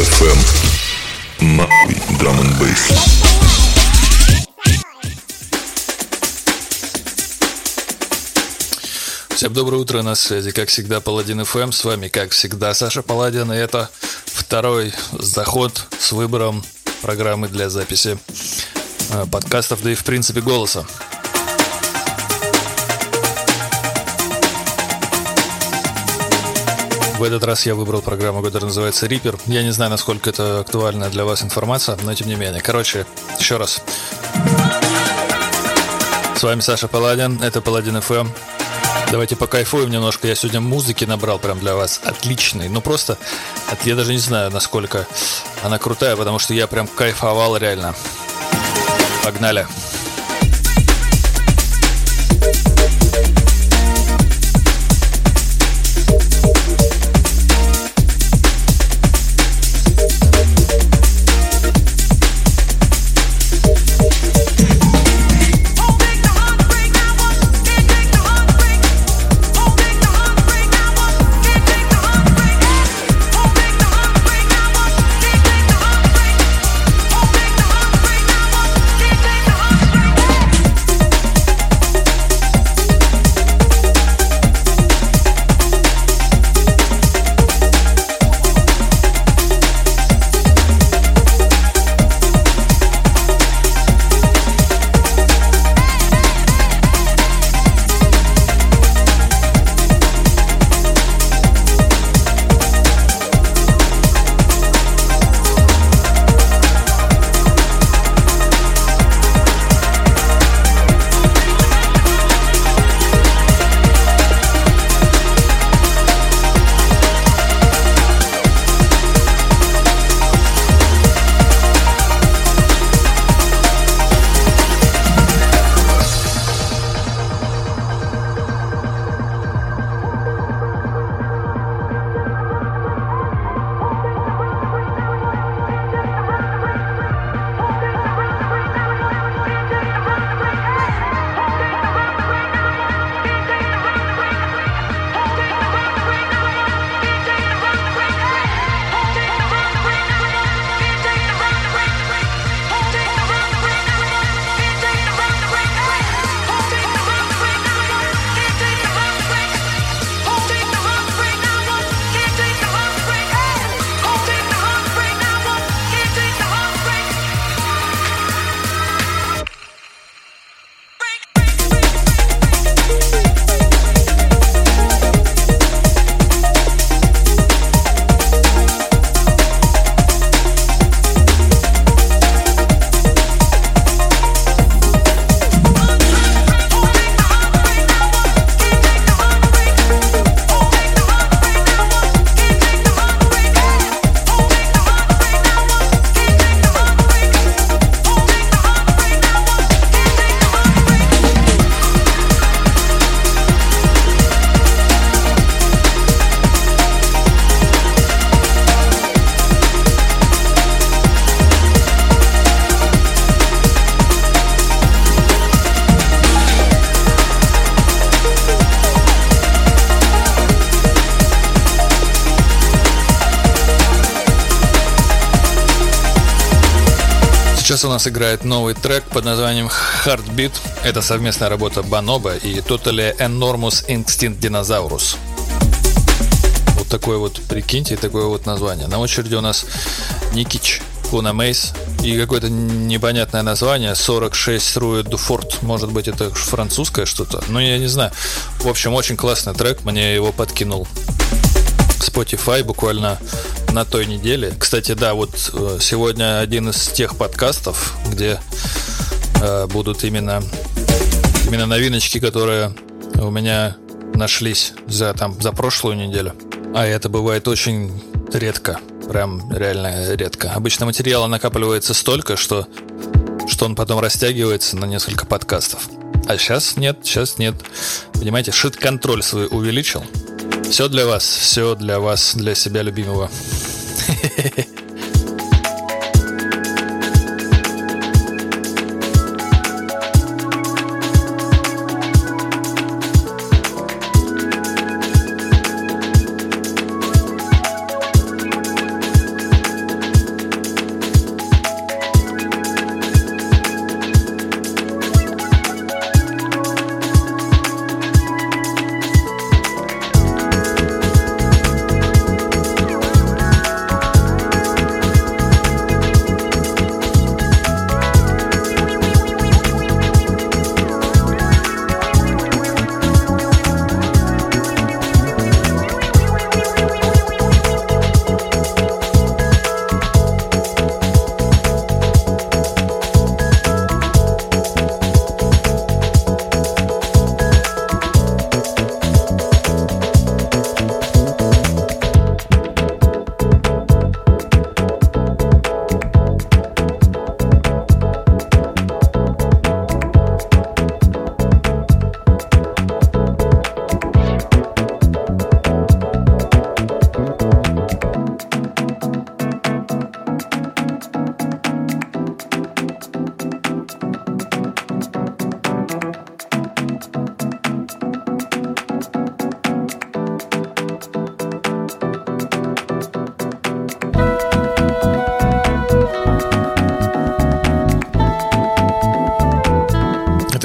FM. Нахуй драм н бейс. Всем доброе утро, на связи, как всегда, Паладин ФМ. С вами, как всегда, Саша Паладин. И это второй заход с выбором программы для записи э, подкастов, да и, в принципе, голоса. В этот раз я выбрал программу, которая называется Reaper. Я не знаю, насколько это актуальная для вас информация, но тем не менее. Короче, еще раз. С вами Саша Паладин, это Паладин FM. Давайте покайфуем немножко. Я сегодня музыки набрал прям для вас. Отличный. Ну просто, я даже не знаю, насколько она крутая, потому что я прям кайфовал реально. Погнали. Погнали. Сейчас у нас играет новый трек под названием Heartbeat. Это совместная работа Баноба и Totally Enormous Instinct Dinosaurus. Вот такое вот, прикиньте, такое вот название. На очереди у нас Никич, Куна Мейс и какое-то непонятное название 46 Руэ Дуфорт. Может быть, это французское что-то, но я не знаю. В общем, очень классный трек, мне его подкинул Spotify буквально на той неделе. Кстати, да, вот э, сегодня один из тех подкастов, где э, будут именно, именно новиночки, которые у меня нашлись за, там, за прошлую неделю. А это бывает очень редко. Прям реально редко. Обычно материала накапливается столько, что, что он потом растягивается на несколько подкастов. А сейчас нет, сейчас нет. Понимаете, шит-контроль свой увеличил. Все для вас, все для вас, для себя любимого.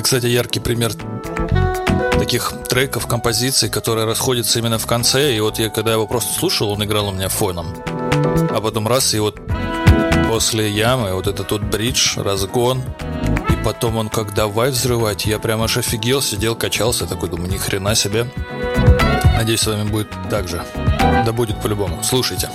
кстати, яркий пример таких треков, композиций, которые расходятся именно в конце. И вот я, когда его просто слушал, он играл у меня фоном. А потом раз, и вот после ямы вот это тот бридж, разгон, и потом он как давай взрывать, я прям аж офигел, сидел, качался, такой думаю, ни хрена себе. Надеюсь, с вами будет так же. Да будет по-любому. Слушайте.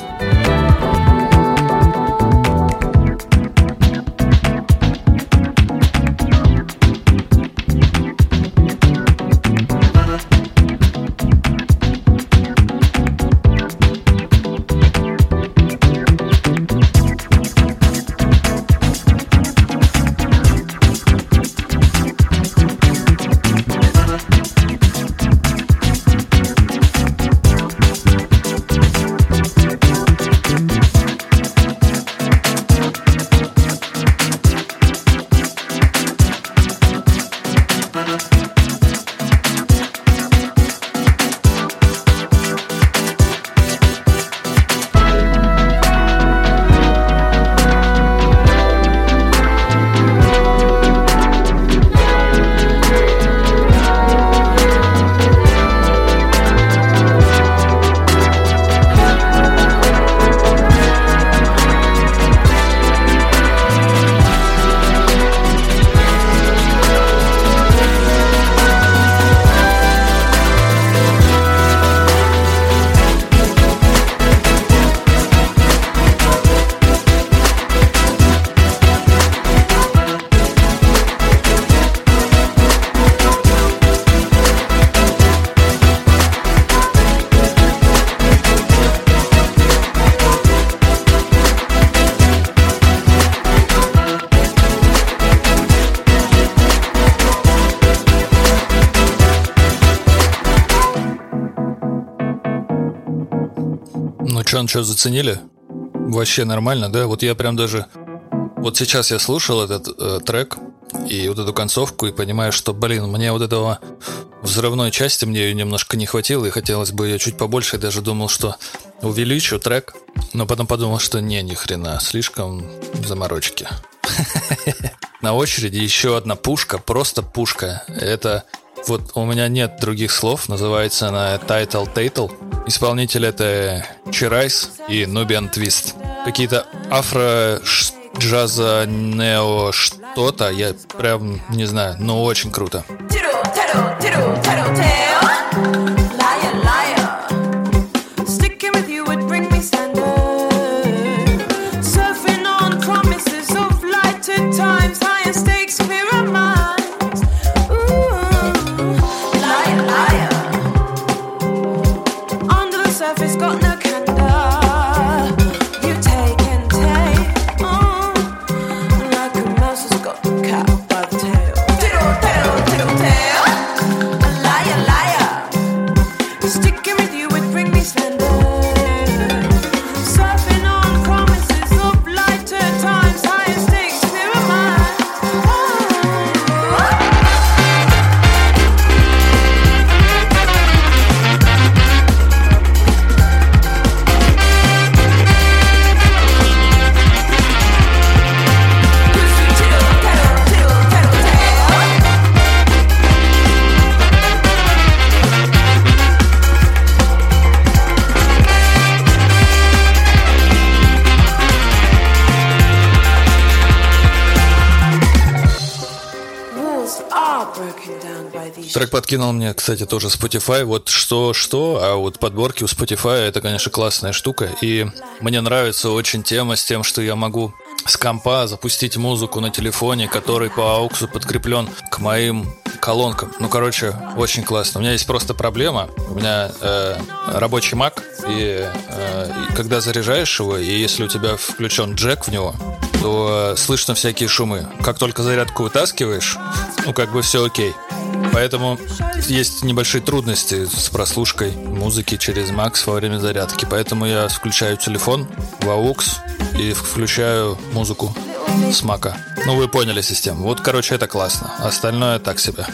Ну что, заценили? Вообще нормально, да? Вот я прям даже... Вот сейчас я слушал этот э, трек и вот эту концовку и понимаю, что, блин, мне вот этого взрывной части мне ее немножко не хватило, и хотелось бы ее чуть побольше. Я даже думал, что увеличу трек, но потом подумал, что не, ни хрена, слишком заморочки. На очереди еще одна пушка, просто пушка. Это вот у меня нет других слов, называется она Title Tatel. Исполнитель это Чирайс и Nubian Twist. Какие-то афро джаза нео что-то, я прям не знаю, но очень круто. Подкинул мне, кстати, тоже Spotify. Вот что-что, а вот подборки у Spotify это, конечно, классная штука. И мне нравится очень тема с тем, что я могу с компа запустить музыку на телефоне, который по ауксу подкреплен к моим колонкам. Ну, короче, очень классно. У меня есть просто проблема. У меня э, рабочий Mac, и, э, и когда заряжаешь его, и если у тебя включен джек в него, то э, слышно всякие шумы. Как только зарядку вытаскиваешь, ну, как бы все окей. Поэтому есть небольшие трудности с прослушкой музыки через Max во время зарядки. Поэтому я включаю телефон в AUX и включаю музыку с Мака. Ну, вы поняли систему. Вот, короче, это классно. Остальное так себе.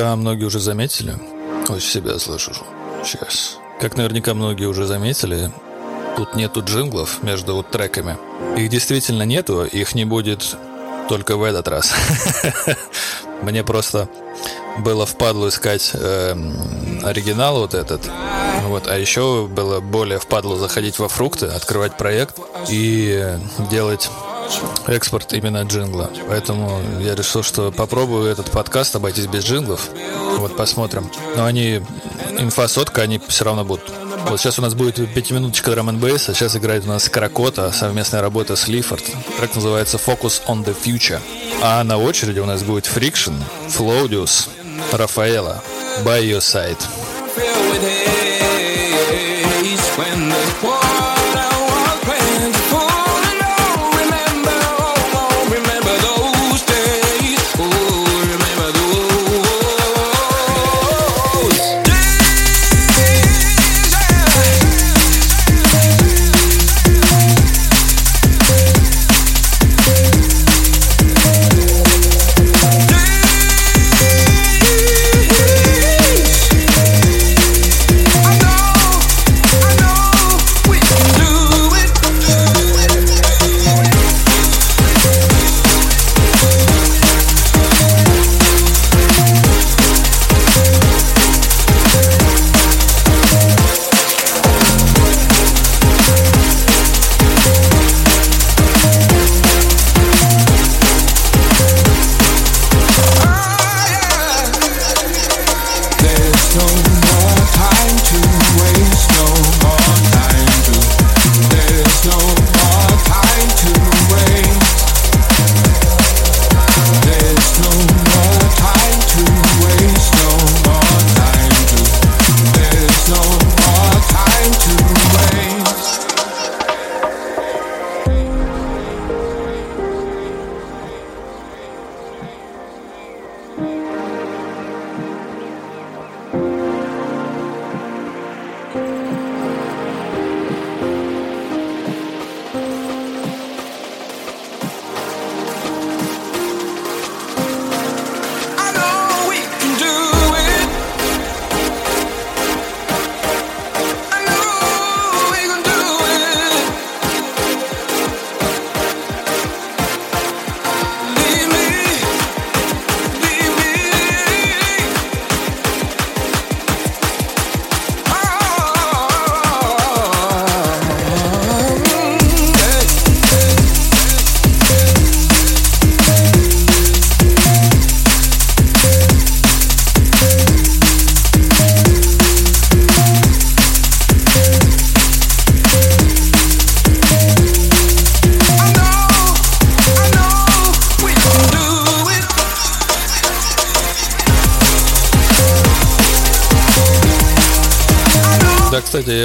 Наверняка многие уже заметили, очень себя слышу сейчас. Как наверняка многие уже заметили, тут нету джинглов между вот треками. Их действительно нету, их не будет только в этот раз. Мне просто было впадло искать э, оригинал вот этот. Вот, а еще было более впадло заходить во фрукты, открывать проект и делать экспорт именно джингла. Поэтому я решил, что попробую этот подкаст обойтись без джинглов. Вот посмотрим. Но они, инфосотка, они все равно будут. Вот сейчас у нас будет пятиминуточка драм а сейчас играет у нас Кракота, совместная работа с Лифорд. Трек называется Focus on the Future. А на очереди у нас будет Friction, Flaudius, Рафаэла, By Your Side.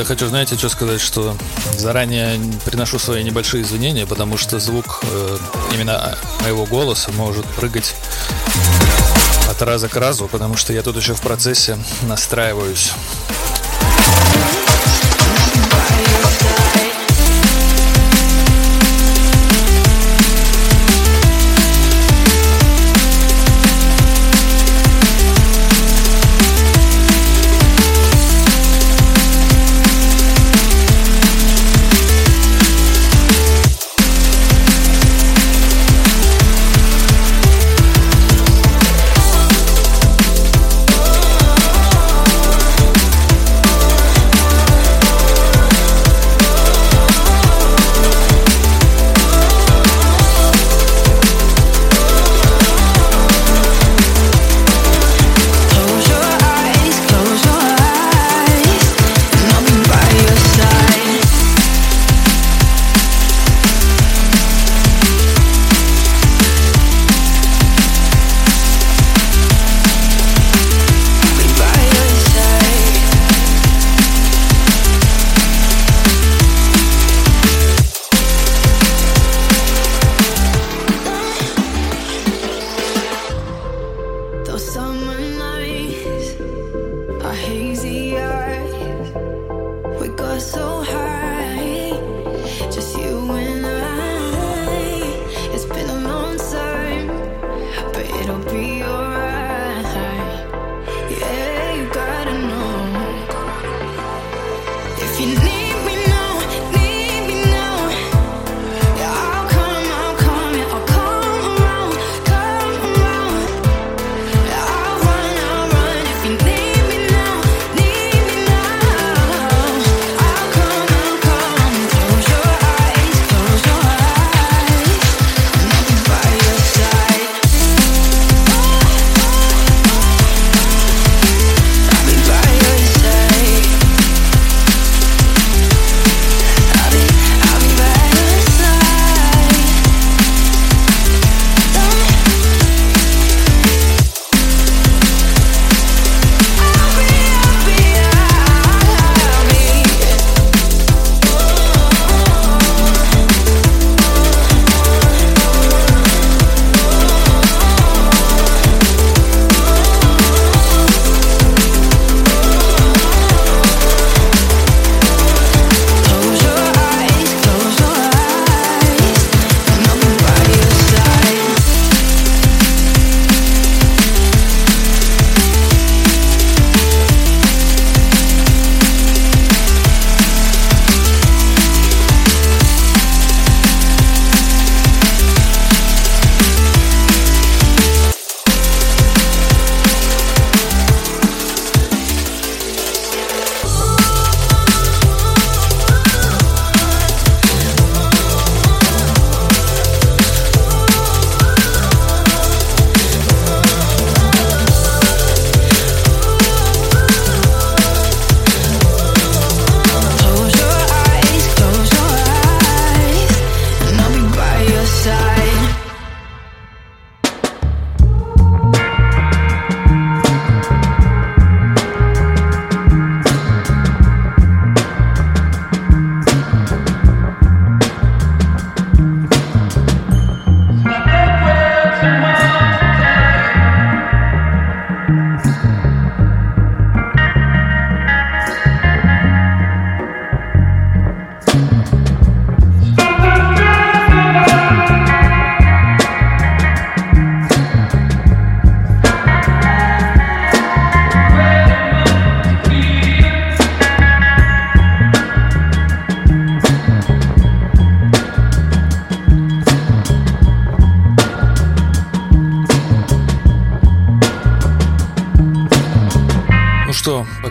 Хочу, знаете, что сказать, что заранее приношу свои небольшие извинения, потому что звук э, именно моего голоса может прыгать от раза к разу, потому что я тут еще в процессе настраиваюсь.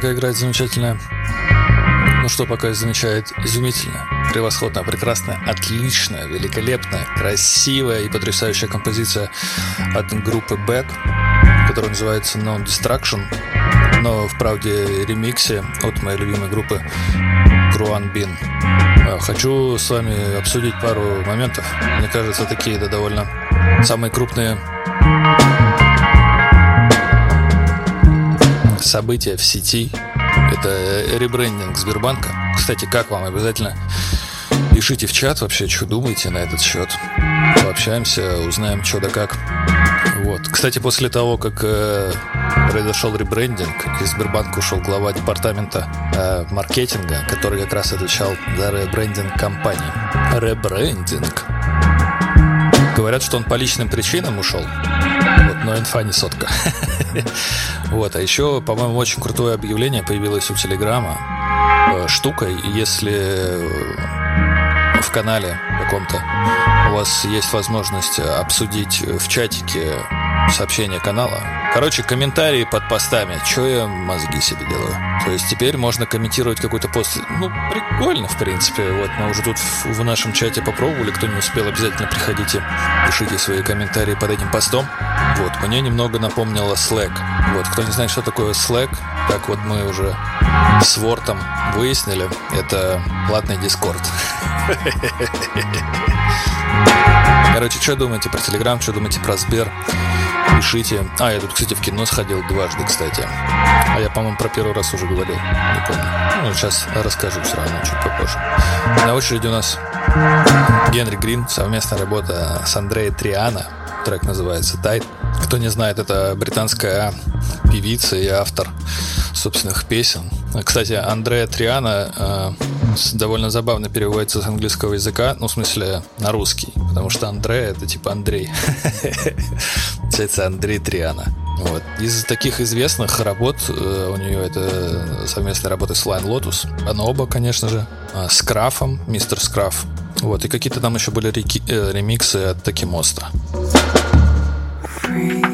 Пока играет замечательная... Ну что пока замечает изумительно, превосходно, прекрасно, отлично, великолепная, красивая и потрясающая композиция от группы Back, которая называется Non Destruction, но в правде ремиксе от моей любимой группы Круан Бин. А, хочу с вами обсудить пару моментов. Мне кажется, такие да, довольно самые крупные события в сети. Это ребрендинг Сбербанка. Кстати, как вам? Обязательно пишите в чат вообще, что думаете на этот счет. Пообщаемся, узнаем, что да как. Вот. Кстати, после того, как э, произошел ребрендинг, из Сбербанка ушел глава департамента э, маркетинга, который как раз отвечал за ребрендинг компании. Ребрендинг. Говорят, что он по личным причинам ушел. Но инфа не сотка. Вот, а еще, по-моему, очень крутое объявление появилось у Телеграма. Э, штука, если в канале каком-то у вас есть возможность обсудить в чатике сообщение канала. Короче, комментарии под постами. Че я мозги себе делаю? То есть теперь можно комментировать какой-то пост. Ну, прикольно, в принципе. Вот мы уже тут в нашем чате попробовали. Кто не успел, обязательно приходите, пишите свои комментарии под этим постом. Вот, мне немного напомнило Slack. Вот, кто не знает, что такое Slack, как вот мы уже с Вортом выяснили, это платный Дискорд. Короче, что думаете про Телеграм, что думаете про Сбер? Пишите. А, я тут, кстати, в кино сходил дважды, кстати. А я, по-моему, про первый раз уже говорил. Не помню. Ну, сейчас расскажу все равно, чуть попозже. На очереди у нас Генри Грин, совместная работа с Андреем Триана. Трек называется «Тайт». Кто не знает, это британская певица и автор собственных песен. Кстати, Андреа Триана э, довольно забавно переводится с английского языка, ну, в смысле, на русский, потому что Андреа это типа Андрей. Получается, Андрей Триана. Вот. Из таких известных работ э, у нее это совместная работа с Line Lotus, оба, конечно же, э, с Крафом, мистер Скраф. Вот, и какие-то там еще были реки, э, ремиксы от Такимоста. Free.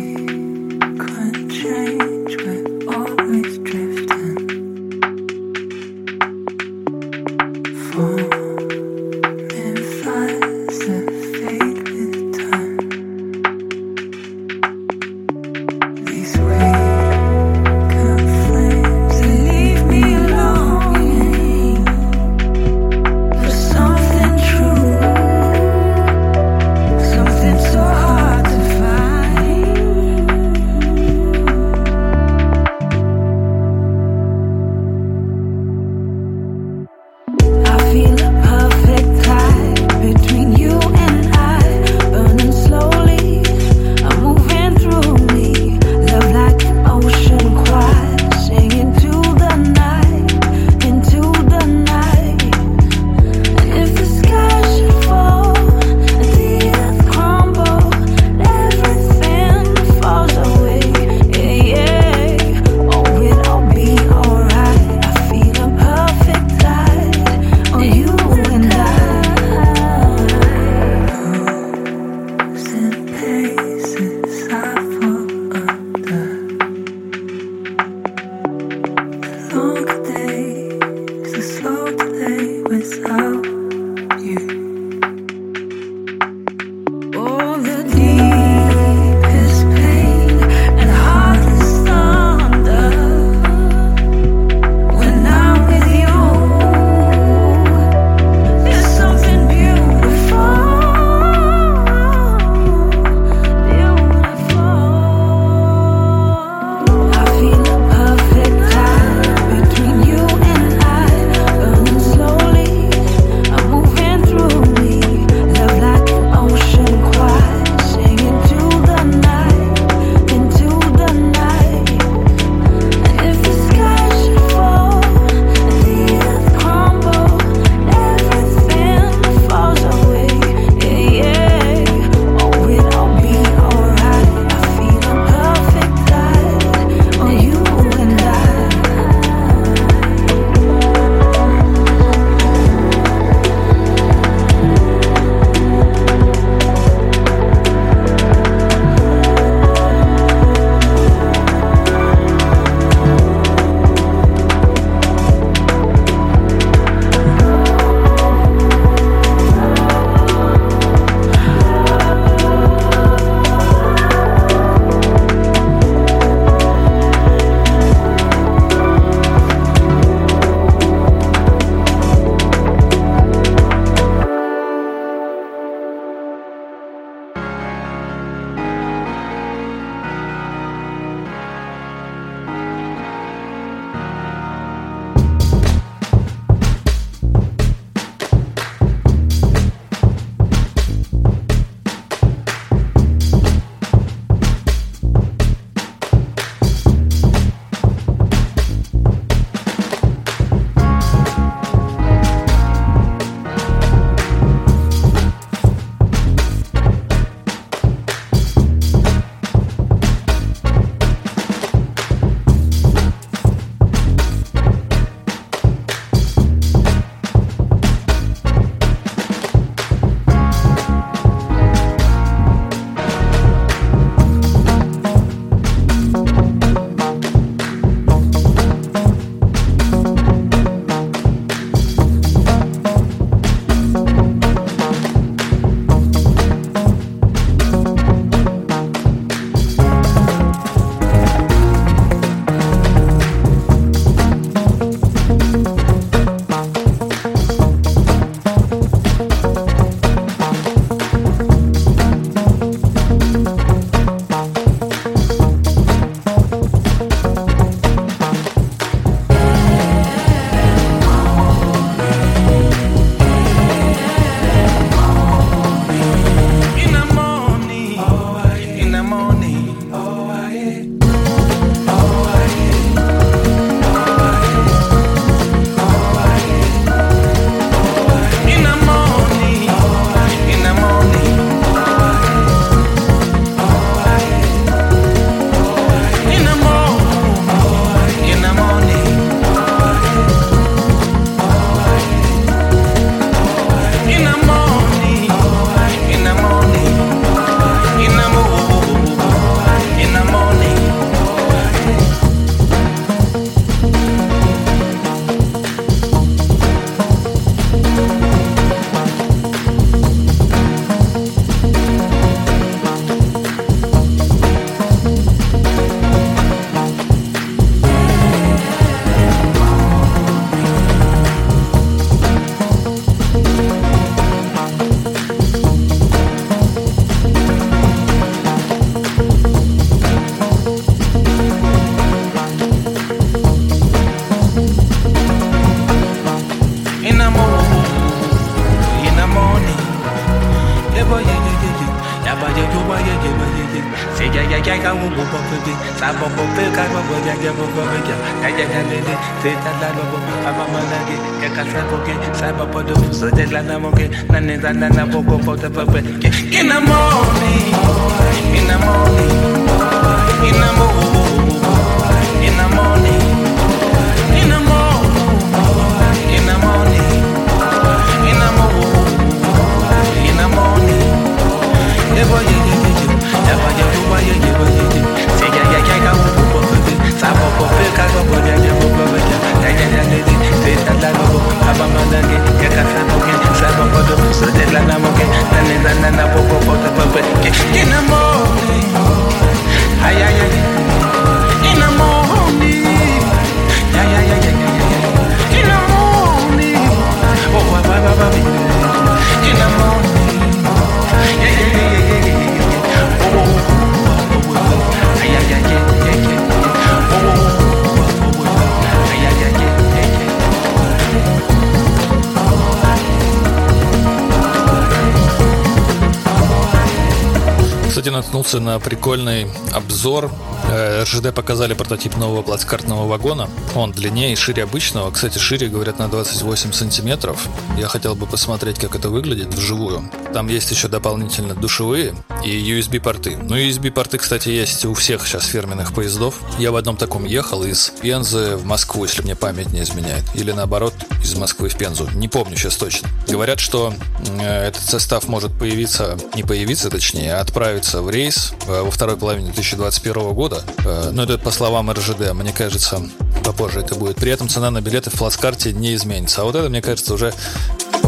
Прикольный обзор. Э, РЖД показали прототип нового плацкартного вагона. Он длиннее и шире обычного. Кстати, шире, говорят, на 28 сантиметров. Я хотел бы посмотреть, как это выглядит вживую. Там есть еще дополнительно душевые и USB-порты. Ну, USB-порты, кстати, есть у всех сейчас фирменных поездов. Я в одном таком ехал из Пензы в Москву, если мне память не изменяет. Или наоборот, из Москвы в Пензу. Не помню сейчас точно. Говорят, что э, этот состав может появиться, не появиться точнее, а отправиться в рейс э, во второй половине 2021 года. Э, но это по словам РЖД. Мне кажется, попозже это будет. При этом цена на билеты в плацкарте не изменится. А вот это, мне кажется, уже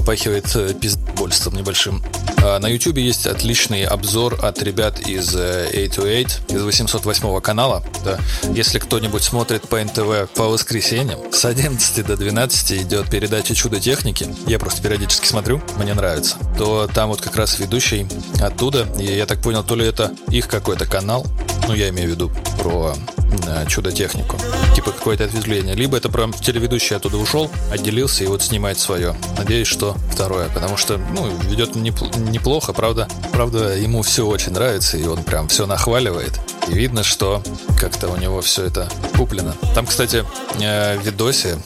попахивает э, пиздобольством небольшим. А На YouTube есть отличный обзор от ребят из э, 828, из 808 канала. Да. Если кто-нибудь смотрит по НТВ по воскресеньям, с 11 до 12 идет передача «Чудо техники». Я просто периодически смотрю, мне нравится. То там вот как раз ведущий оттуда, и я так понял, то ли это их какой-то канал, ну, я имею в виду про э, чудо-технику. Типа какое-то ответвление. Либо это прям телеведущий оттуда ушел, отделился и вот снимает свое. Надеюсь, что второе. Потому что, ну, ведет непл- неплохо, правда. Правда, ему все очень нравится, и он прям все нахваливает. И видно, что как-то у него все это куплено. Там, кстати, э, в видосе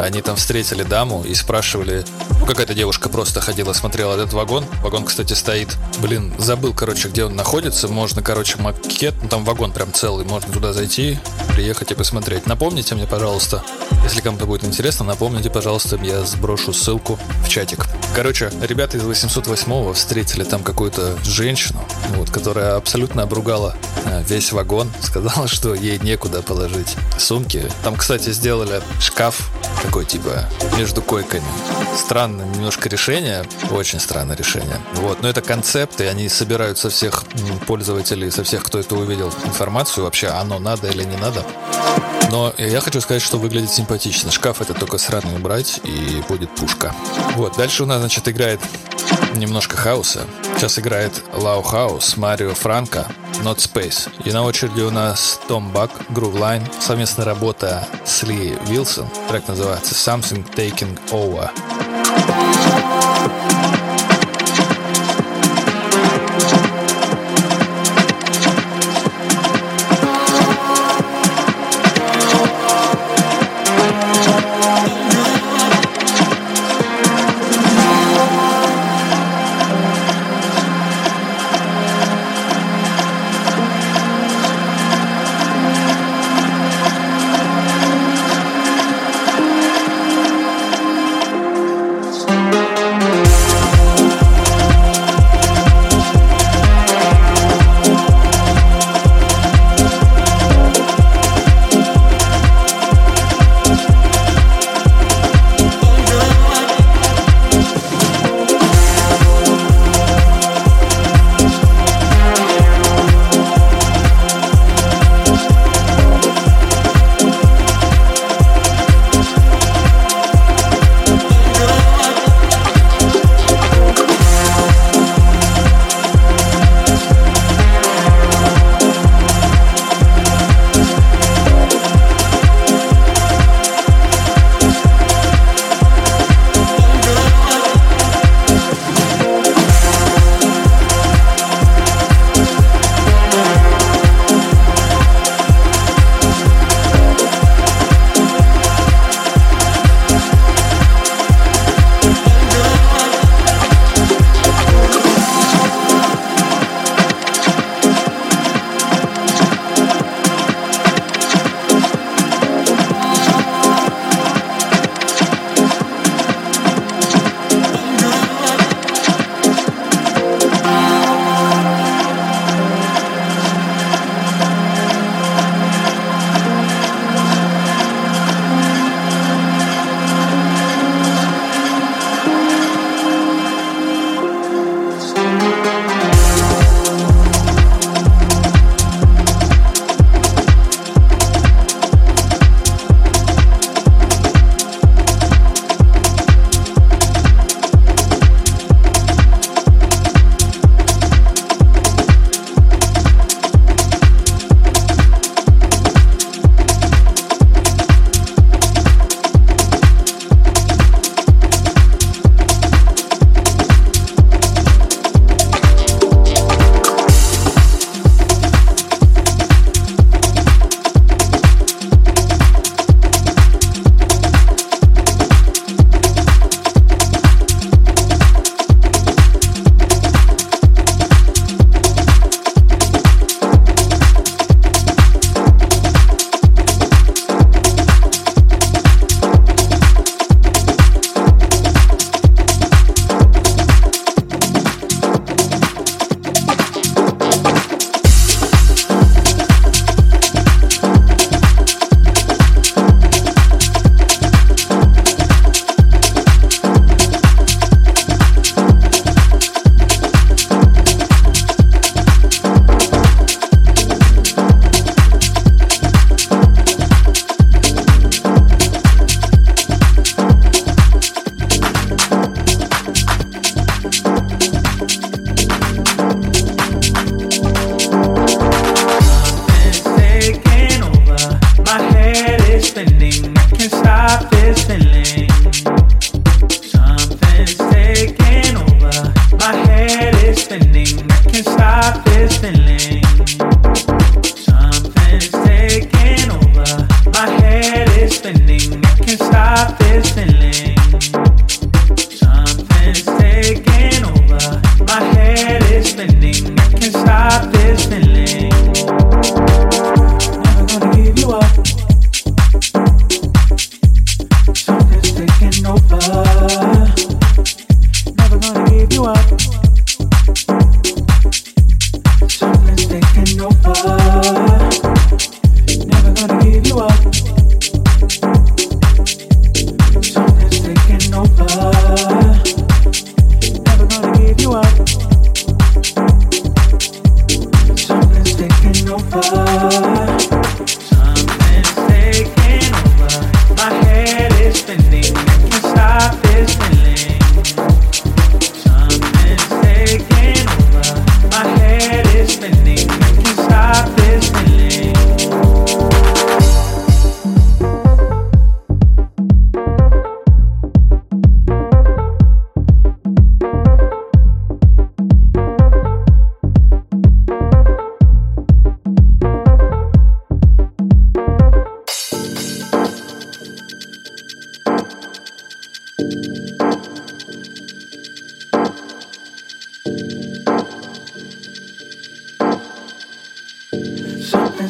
они там встретили даму и спрашивали, ну, какая-то девушка просто ходила, смотрела этот вагон. Вагон, кстати, стоит, блин, забыл, короче, где он находится. Можно, короче, макет, ну, там вагон прям целый, можно туда зайти, приехать и посмотреть. Напомните мне, пожалуйста, если кому-то будет интересно, напомните, пожалуйста, я сброшу ссылку в чатик. Короче, ребята из 808-го встретили там какую-то женщину, вот, которая абсолютно обругала э, весь вагон, сказала, что ей некуда положить сумки. Там, кстати, сделали шкаф такой, типа, между койками. Странное немножко решение, очень странное решение. Вот, но это концепт, и они собирают со всех пользователей, со всех, кто это увидел, информацию вообще, оно надо или не надо. Но я хочу сказать, что выглядит симпатично. Шкаф это только сраный убрать, и будет пушка. Вот, дальше у нас, значит, играет немножко хаоса. Сейчас играет Лау Хаус, Марио Франко, Not Space. И на очереди у нас Том Бак, Line, совместная работа с Ли Вилсон. Трек называется Something Taking Over.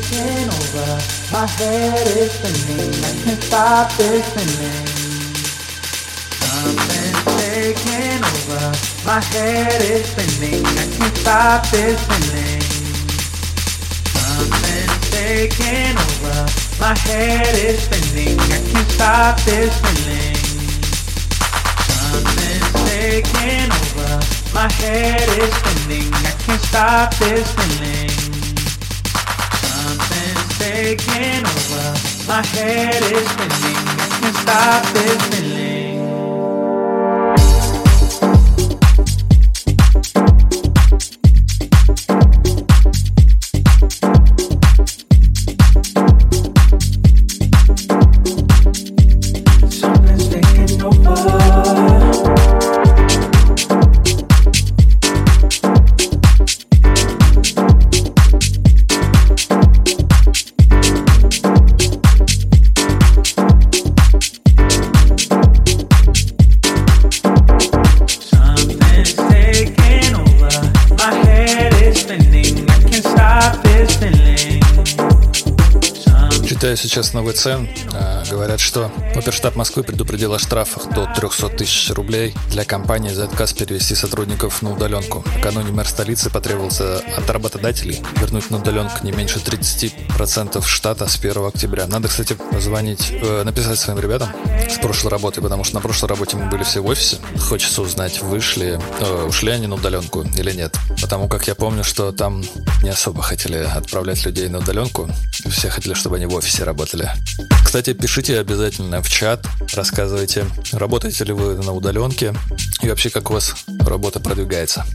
taking over. My head is spinning, I can't stop this spinning. Something's taking over. My head is spinning, I can't stop this spinning. Something's taking over. My head is spinning, I can't stop this spinning. Something's taking over. My head is spinning, I can't stop this spinning taking over. My head is spinning. I can't stop this feeling. Сейчас новый цен. Говорят, что оперштаб Москвы предупредил о штрафах до 300 тысяч рублей для компании за отказ перевести сотрудников на удаленку. Накануне мэр столицы потребовался от работодателей вернуть на удаленку не меньше 30% штата с 1 октября. Надо, кстати, позвонить, э, написать своим ребятам с прошлой работы, потому что на прошлой работе мы были все в офисе. Хочется узнать, вышли, э, ушли они на удаленку или нет. Потому как я помню, что там не особо хотели отправлять людей на удаленку. Все хотели, чтобы они в офисе работали. Кстати, пишите обязательно в чат, рассказывайте, работаете ли вы на удаленке и вообще как у вас работа продвигается.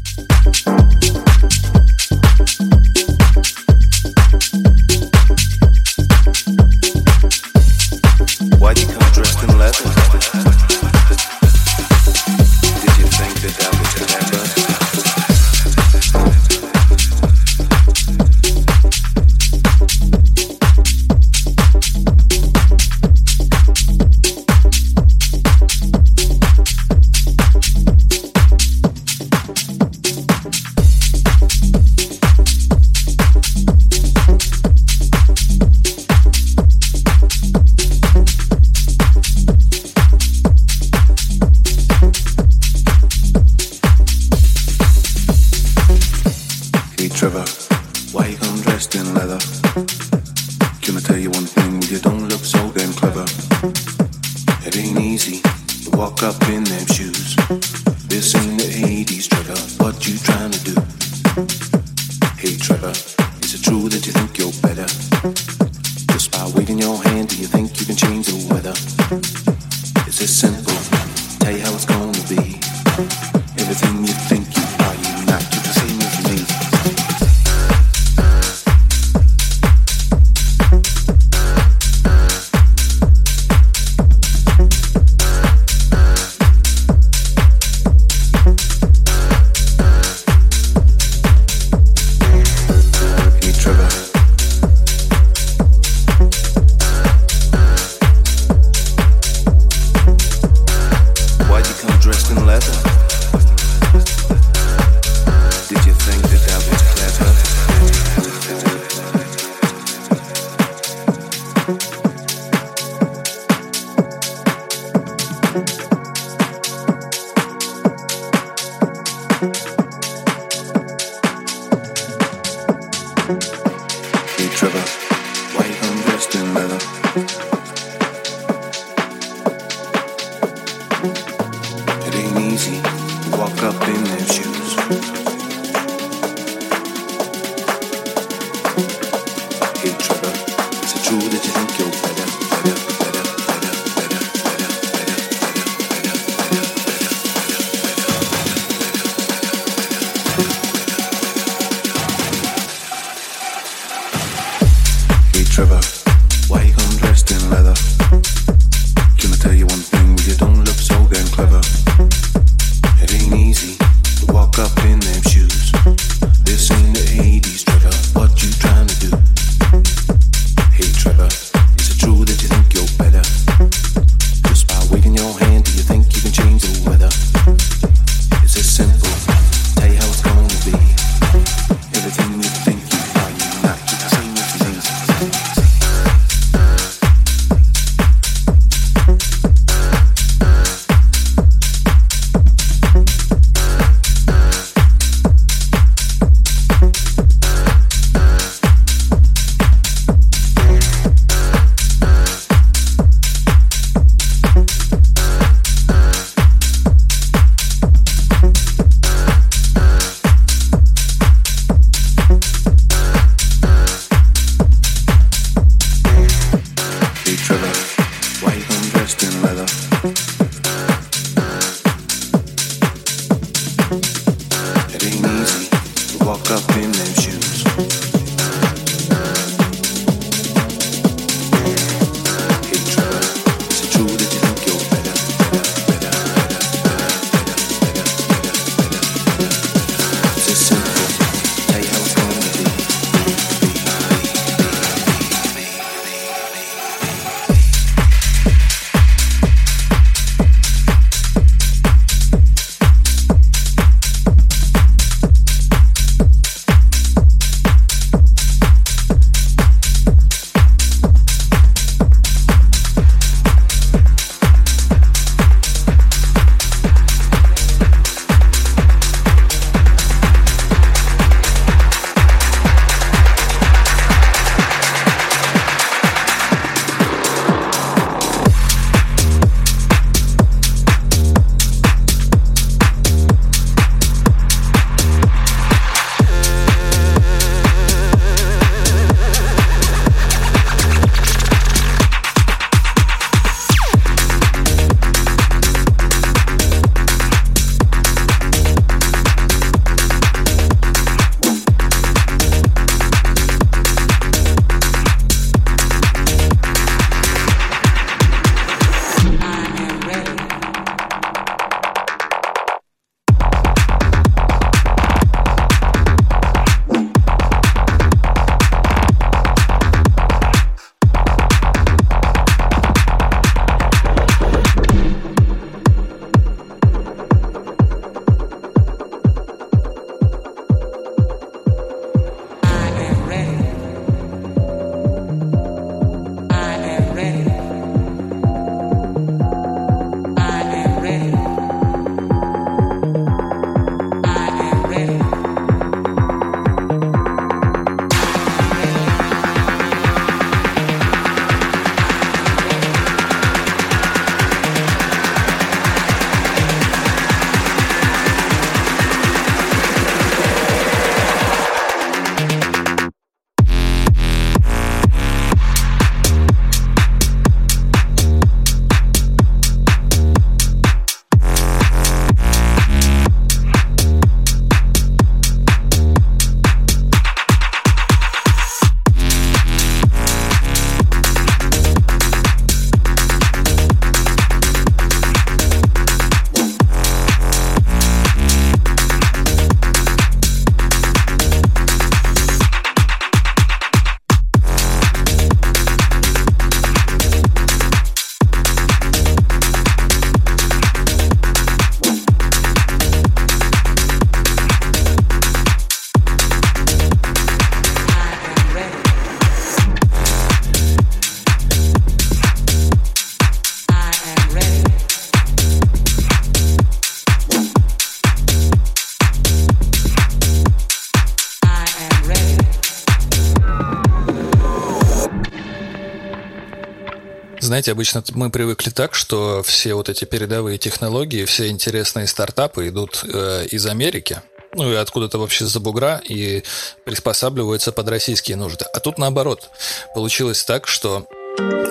Знаете, обычно мы привыкли так, что все вот эти передовые технологии, все интересные стартапы идут э, из Америки, ну и откуда-то вообще за бугра и приспосабливаются под российские нужды. А тут наоборот. Получилось так, что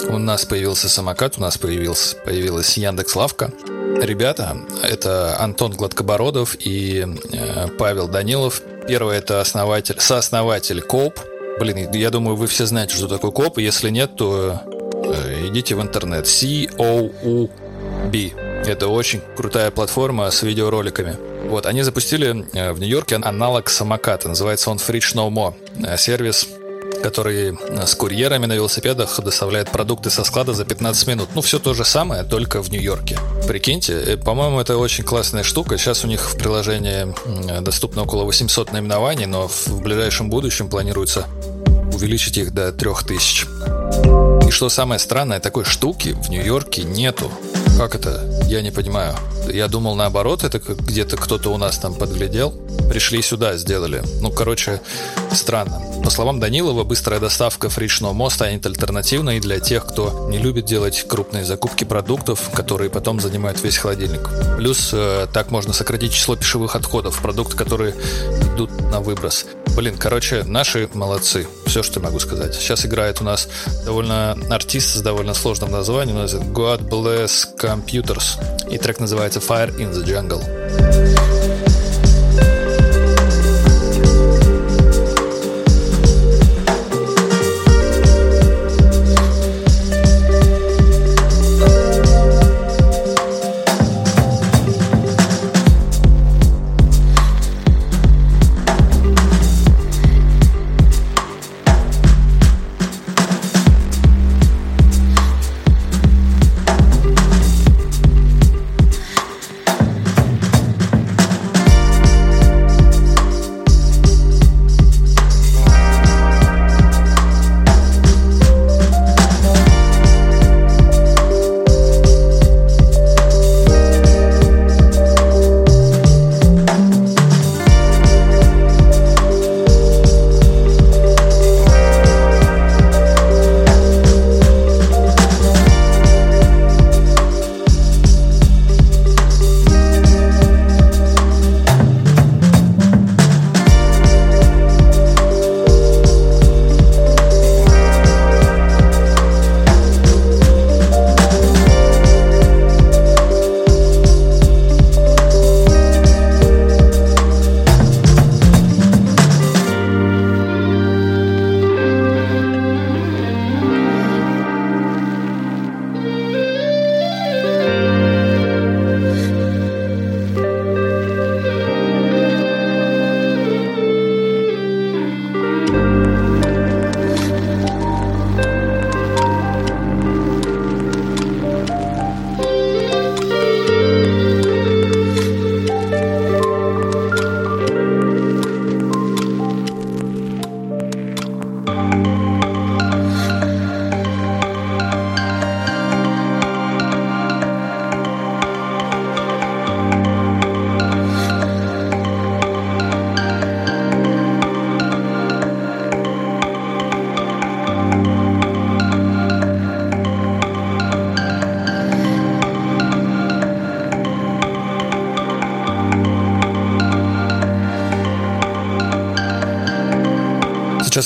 у нас появился самокат, у нас появился, появилась Яндекс Лавка. Ребята, это Антон Гладкобородов и э, Павел Данилов. Первый это основатель, сооснователь КОП. Блин, я думаю, вы все знаете, что такое КОП. Если нет, то идите в интернет. C-O-U-B. Это очень крутая платформа с видеороликами. Вот, они запустили э, в Нью-Йорке аналог самоката. Называется он Fridge No More. Э, сервис который э, с курьерами на велосипедах доставляет продукты со склада за 15 минут. Ну, все то же самое, только в Нью-Йорке. Прикиньте, по-моему, это очень классная штука. Сейчас у них в приложении доступно около 800 наименований, но в ближайшем будущем планируется увеличить их до 3000. И что самое странное, такой штуки в Нью-Йорке нету. Как это? Я не понимаю. Я думал наоборот, это где-то кто-то у нас там подглядел. Пришли сюда, сделали. Ну, короче, странно. По словам Данилова, быстрая доставка фричного моста станет альтернативной для тех, кто не любит делать крупные закупки продуктов, которые потом занимают весь холодильник. Плюс э, так можно сократить число пищевых отходов, продукты, которые идут на выброс. Блин, короче, наши молодцы. Все, что могу сказать. Сейчас играет у нас довольно артист с довольно сложным названием. God Bless Computers. И трек называется Fire in the Jungle.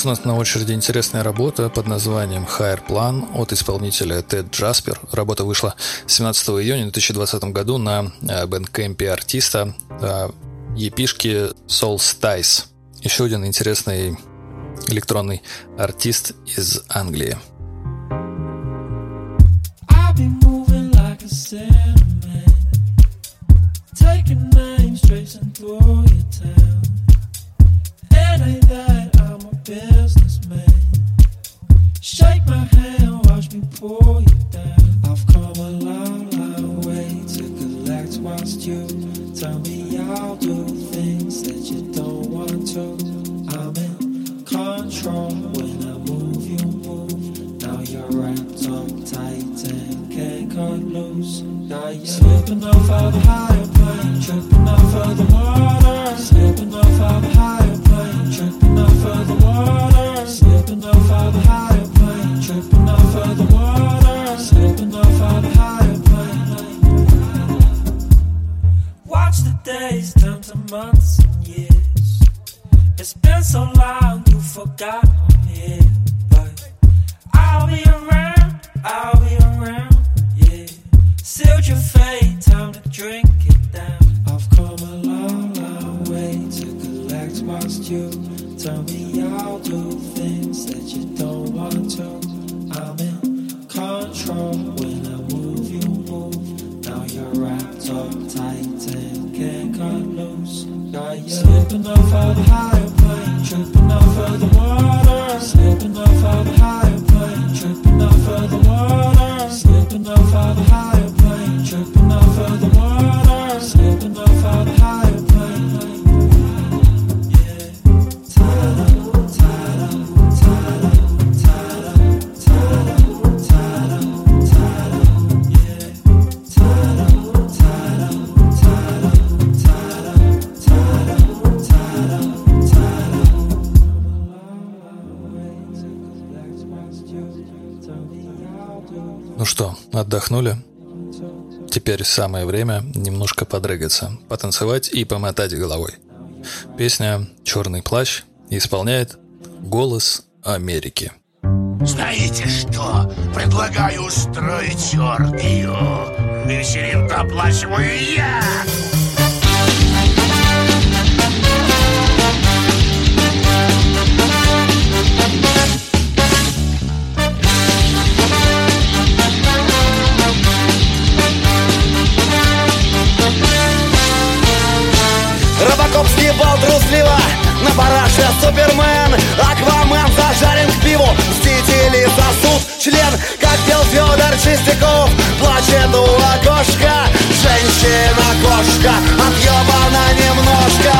У нас на очереди интересная работа под названием Higher Plan от исполнителя Тед Джаспер. Работа вышла 17 июня 2020 году на бэндкэмпе артиста э, епишки Soul Stice. Еще один интересный электронный артист из Англии. Days turn to months and years. It's been so long, you forgot I'm here. But I'll be around, I'll be around, yeah. Sealed your fate, time to drink it down. I've come a long, long way to collect what's due. Tell me I'll do things that you don't want to. I'm in control tight can't cut loose. Got you slipping off of the higher plane, tripping off of the water. Slipping off of the higher отдохнули? Теперь самое время немножко подрыгаться, потанцевать и помотать головой. Песня «Черный плащ» исполняет голос Америки. Знаете что? Предлагаю устроить оргию. Вечеринку оплачиваю я. Съебал трусливо На параше Супермен Аквамен зажарен к пиву. Мстители сосуд член Как пел Федор Чистяков. Плачет у окошка Женщина-кошка Отъебана немножко.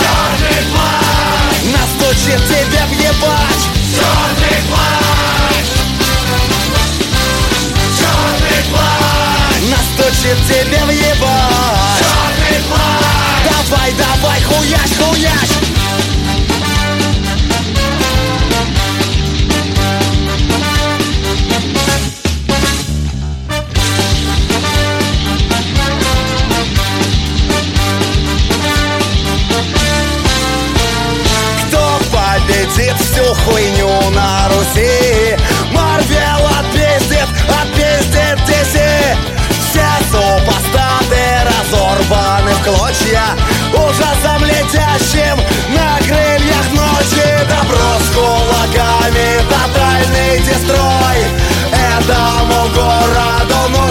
Черный плащ, Настучит тебе въебать черный плащ, черный плащ, Настучит тебе давай, хуясь,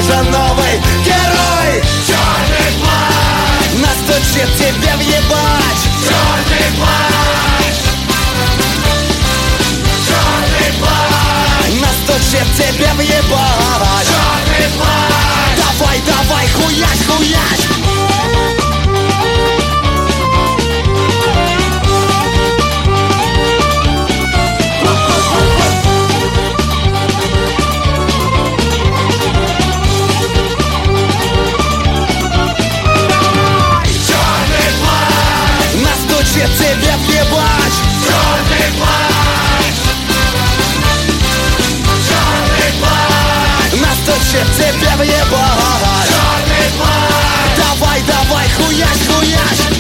нужен новый герой. Черный плащ, Настучит тебе въебать. Черный плащ, черный плащ, Настучит тебе въебать. Черный плащ. Давай, давай, хуясь, хуясь Настучит тебе въебать черный плащ. Давай, давай, хуясь, хуясь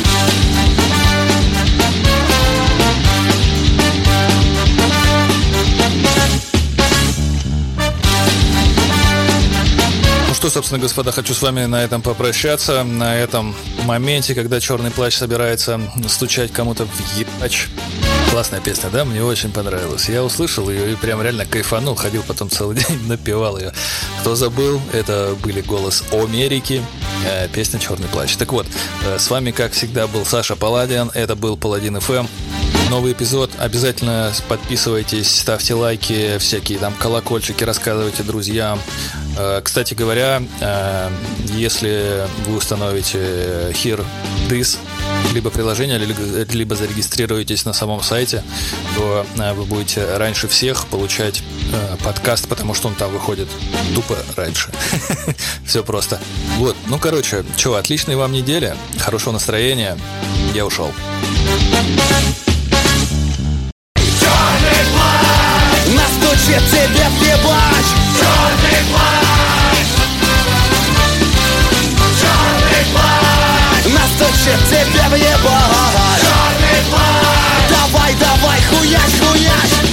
Ну что, собственно, господа, хочу с вами на этом попрощаться. На этом моменте, когда черный плащ собирается стучать кому-то в ебач. Классная песня, да? Мне очень понравилась. Я услышал ее и прям реально кайфанул. Ходил потом целый день, напевал ее. Кто забыл, это были голос Америки, э, песня «Черный плащ». Так вот, э, с вами, как всегда, был Саша Паладиан. Это был Паладин ФМ. Новый эпизод. Обязательно подписывайтесь, ставьте лайки, всякие там колокольчики, рассказывайте друзьям. Э, Кстати говоря, если вы установите Here This, либо приложение, либо- зарегистрируетесь на самом сайте, то э, вы будете раньше всех получать э, подкаст, потому что он там выходит тупо раньше. Все просто. Вот, ну короче, что, отличной вам недели, хорошего настроения. Я ушел. Настучит тебе Черный плащ, черный плащ, тащит тебя в небо Черный флаг Давай, давай, хуяч, хуяч.